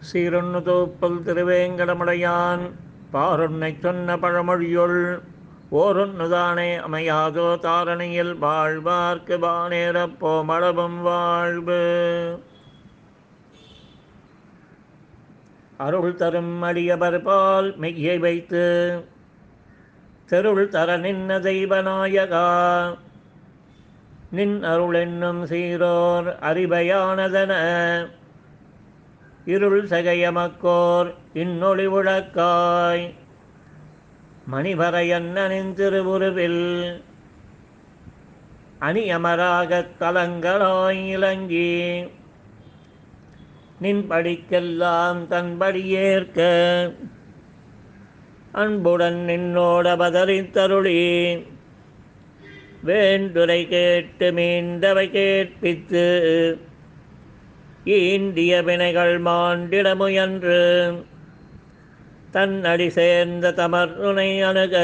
சீரொன்னு தோப்பல் திருவேங்கடமுடையான் பாரொன்னை சொன்ன பழமொழியுள் ஓரொன்னுதானே அமையாதோ தாரணையில் வாழ்வார்க்கு வானேரப் மடபம் வாழ்வு. அருள் தரும் அடியவர் பால் மெய்யை வைத்து தெருள் தர நின்ன தெய்வநாயகா. நின் அருள் என்னும் சீரோர் அறிவையானதன இருள் சகையமக்கோர் இன்னொளி உழக்காய். மணிவரையண்ணனின் திருவுருவில் அணியமராகத் தலங்களாய் இலங்கி. நின் படிக்கெல்லாம் தன்படியேற்க அன்புடன் நின்னோட பதறித்தருளி. வேண்டுரை கேட்டு மீண்டவை கேட்பித்து ஈந்திய வினைகள் மாண்டிடமுயன்று தன் தன்னடி சேர்ந்த தமர்னுனை அணுக.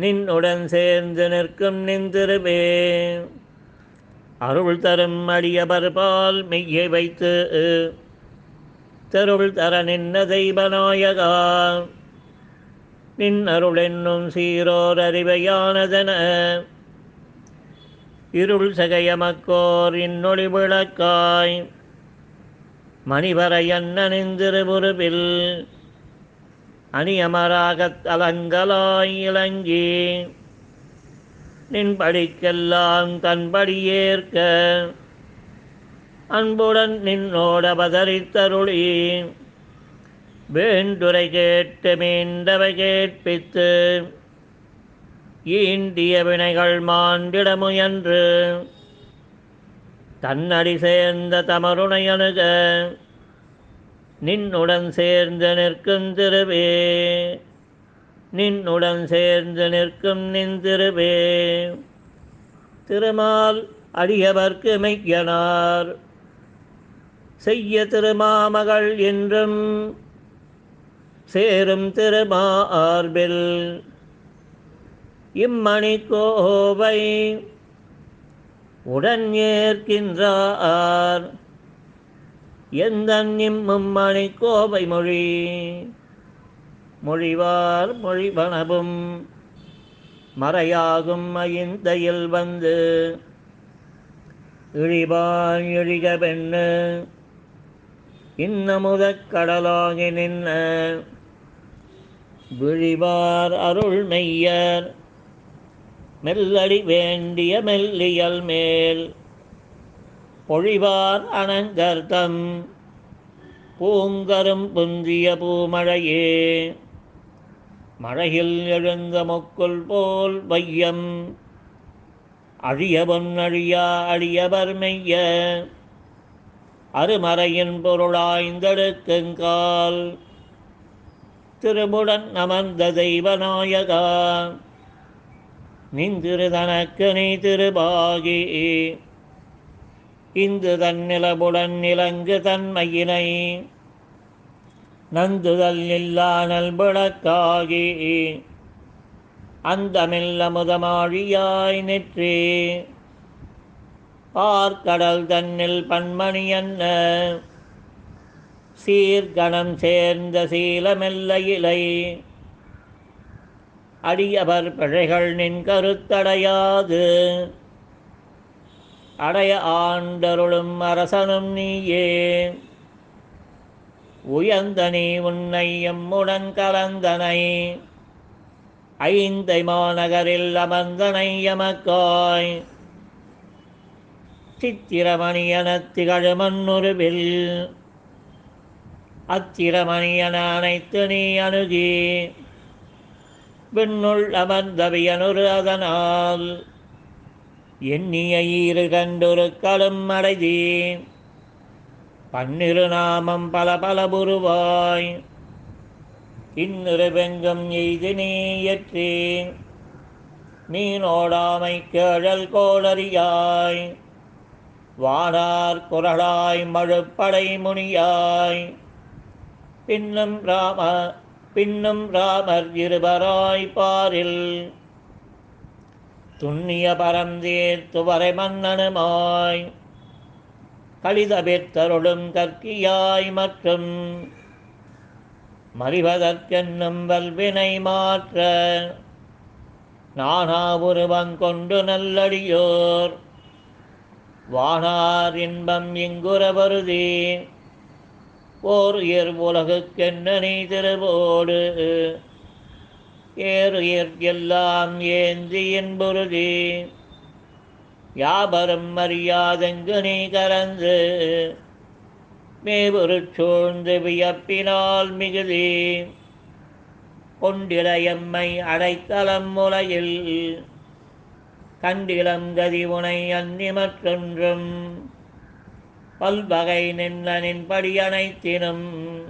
நின்னுடன் சேர்ந்து நிற்கும் நின்றிருவே அருள் தரும் அடியவர் பால் மெய்யை வைத்து. தெருள் தர நின்ன தெய்வநாயகா நின் அருள் என்னும் சீரோர் அறிவையானதென. இருள் சகையமக்கோர் இன்னொளி விளக்காய். மணிவரையண்ணனின் திருவுருவில் அணியமராகத் அலங்கலாய் இளங்கி. நின் படிக்கெல்லாம் தன்படியேற்க அன்புடன் நின்னோட பதறித்தருளி. வேண்டுரை கேட்டு மீண்டவை கேட்பித்து ஈண்டிய வினைகள் மாண்டிடமுயன்று தன்னடி சேர்ந்த தமருணை அணுக நின்னுடன் சேர்ந்து நிற்கும் திருவே. நின்னுடன் சேர்ந்து நிற்கும் நின் திருவே. திருமால் அடியவர்க்கு மெய்யனார். செய்ய திருமாமகள் என்றும் சேரும் திருமா ஆர்பில் இம்மணி கோவை உடன் ஏற்கின்றார். எந்த இம்மும்மணி கோவை மொழி? மொழிவார் மொழிபனவும் மறையாகும் ஐந்தையில் வந்து இழிவான் இழிக பெண்ணு இன்னமுதக் கடலாகி நின்ன விழிவார் அருள் மெய்யர் மெல்லடி வேண்டிய மெல்லியல் மேல். பொழிவார் அனங்கர்த்தம் பூங்கரும் புந்திய பூமழையே. மழையில் எழுந்த முக்குள் போல் வையம் அழியவன் அழியா அழியவர் மெய்ய. அருமறையின் பொருளாய்ந்தெடுக்குங்கால் திருமுடன் அமர்ந்த தெய்வநாயகா. நிந்திரு தனக்கு நீ திருபாகி இந்து தன்னிலபுடன் நிலங்கு தன்மையினை நந்துதல் இல்லா இல்லானல் அந்தமில்ல முதமாழியாய் நிற்றே பார்க்கடல் தன்னில் பன்மணி என்ன? சீர்கணம் சேர்ந்த சீலமெல்ல இலை அடியவர் பிழைகள் நின் கருத்தடையாது. அடைய ஆண்டருளும் அரசனும் நீயே. உயர்ந்த நீ உன்னை எம்முடன் கலந்தனை. ஐந்தை மாநகரில் அமர்ந்தனை எமக்காய். சித்திரமணியன திகழுமன்னுருவில் அத்திரமணியன அனைத்து நீ அணுகி. விண்ணுள் அமர்ந்தவியனுரு அதனால் எண்ணிய ஈறு கண்டொரு களும் அடைதி பன்னிரு நாமம் பல பல புருவாய் இன்னொரு வெங்கம் எய்து நீயற்றி மீனோடாமை கேழல் கோளறியாய் வாடார் குரலாய் மழுப்படை முனியாய் பின்னும் ராம பின்னும் ராமர் இருபராய்பாரில் துண்ணிய பரந்தீர்த்து துவரை மன்னனுமாய். கலிதபெத்தருளும் கற்கியாய் மற்றும் மறிவதற்கென்னும் வல்வினை மாற்ற நானா உருவங்கொண்டு நல்லடியோர். வானார் இன்பம் இங்குறவருதி ஓர் உயர் உலகுக்கென்ன நீ திருவோடு ஏறு உயிர் எல்லாம் ஏந்தி என்புறுதி யாபரம் அறியாதெங்கு நீ கலந்து? மேபுரு சூழ்ந்து வியப்பினால் மிகுதி. கொண்டிலையம்மை அடைத்தலம் முலையில் கண்டிலம் கதி உனை அன்னி மற்றொன்றும் பல்வகை நின்னனின் படியனைத்தினும்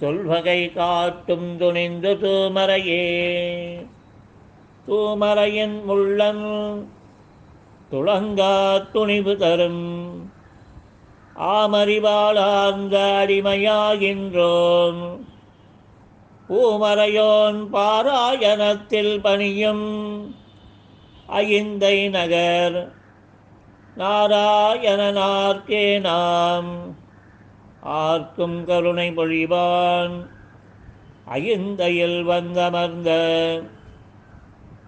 சொல்வகை காட்டும் துணிந்து தூமரையே. தூமரையின் முள்ளன் துளங்கா துணிவு தரும். ஆமறிவாளார்ந்த அடிமையாகின்றோம். பூமரையோன் பாராயணத்தில் பணியும் ஐந்தை நகர் நாராயணனார்க்கே நாம் ஆர்க்கும் கருணை பொழிவான் ஐந்தையில் வந்தமர்ந்த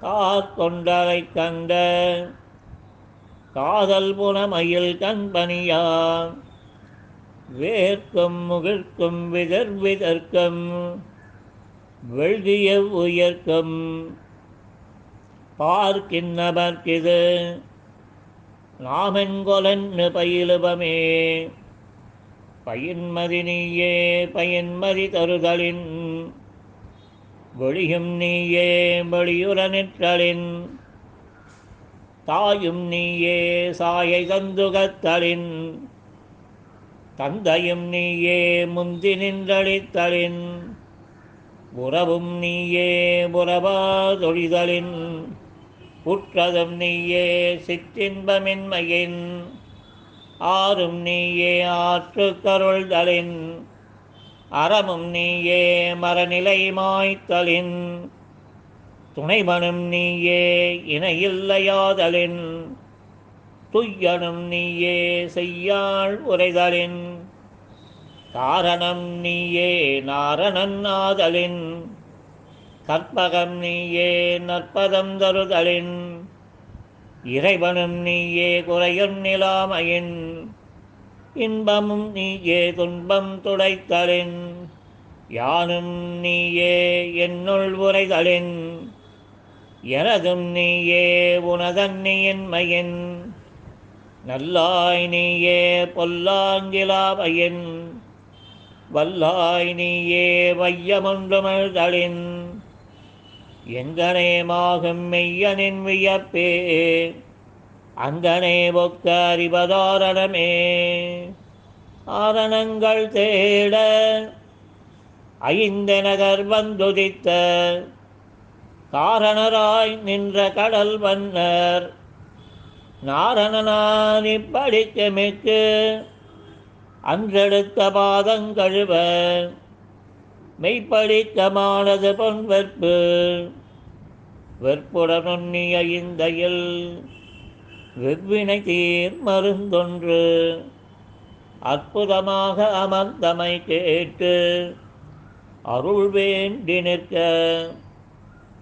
காற்கொண்டரை கண்ட காதல் புனமையில் கண்பணியா வேர்க்கும் முகிழ்க்கும் விதர் விதர்க்கும் வெள்கிய உயர்க்கும் பார்க்கின்னபர்க்கிது நாமென்கொலன்னு பயிலுபமே. பயின்மதி நீயே பயன்மதி தருதலின். வெளியும் நீயே வெளியுற நிற்றலின். தாயும் நீயே சாயை தந்துகத்தலின். தந்தையும் நீயே முந்தி நின்றளித்தலின். உறவும் நீயே உறவா தொழிதலின். உற்றதும் நீயே சிற்றின்பமின்மையின் ஆறும் நீயே ஆற்று கருள்தலின் அறமும் நீயே மரநிலை மாய்த்தலின் துணைவனும் நீயே இணையில்லையாதலின் துய்யனும் நீயே செய்யாள் உரைதலின் காரணம் நீயே நாரணன் ஆதலின் கற்பகம் நீயே நற்பதம் தருதலின். இறைவனும் நீயே குறையும் நிலாமையின். இன்பமும் நீயே துன்பம் துடைத்தலின். யானும் நீயே என்னுள் உரைதலின் எனதும் நீயே உனதன்னியின்மையின் நல்லாய் நீயே பொல்லாங்கிலாமையின் வல்லாய் நீயே வையமொன்றுமழ்தலின். எங்கனேமாகும் மெய்யனின் வியப்பே அங்கனே ஒக்க அறிவதாரணமே. ஆரணங்கள் தேட நகர் வந்துதித்த காரணராய் நின்ற கடல் வன்னர் நாரணனான் இப்படிக்கு மிக்கு அன்றெடுத்த பாதங்கழுவன். மெய்ப்படித்தமானது பொன் வெற்பு. வெற்புடனொன்னிய இந்தையில் வெவ்வினை தீர் மருந்தொன்று. அற்புதமாக அமர்ந்தமை கேட்டு அருள் வேண்டி நிற்க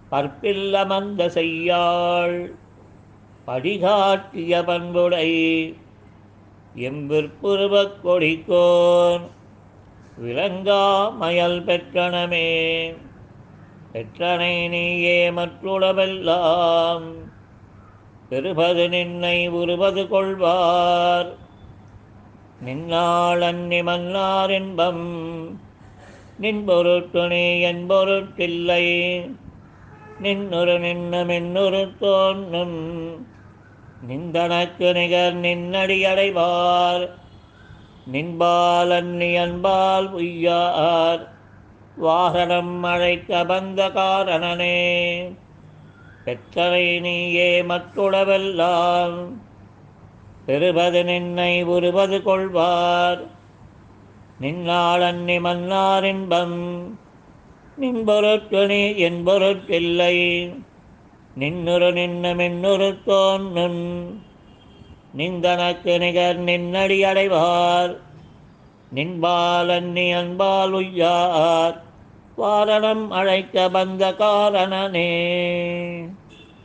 பற்பில் அமர்ந்த செய்யாள் படிகாட்டிய பண்புடை. எம்பிற்புருவக் கொடிக்கோன் விளங்காமயல் பெற்றனமே. பெற்றனை நீயே மற்றுளவெல்லாம். பெறுபது நின்னை உருவது கொள்வார். நின்னாள் அன்னி மன்னார் இன்பம். நின்பொருட்டு நீ என்பொருட்டில்லை நின்னொரு நின்னும் இன்னொரு தோன்றும். நிந்தனக்கு நிகர் நின்னடியடைவார் நின்பால் அன்னி அன்பால் பொய்யார். வாகனம் அழைக்க வந்த காரணனே பெற்றவை நீயே மற்றுளவெல்லாம் பெறுவது நின்னை உருவது கொள்வார். நின்னாள் அன்னி மன்னார் இன்பம் நின் நீ என் பொருட்டில்லை நின்னுரு நின்ன மின்னுரு தோன்னும் நிந்தனக்கு நிகர் நின்னடி அடைவார் நின்பாலன்னி அன்பால் உய்யார். வாரணம் அழைக்க வந்த காரணனே.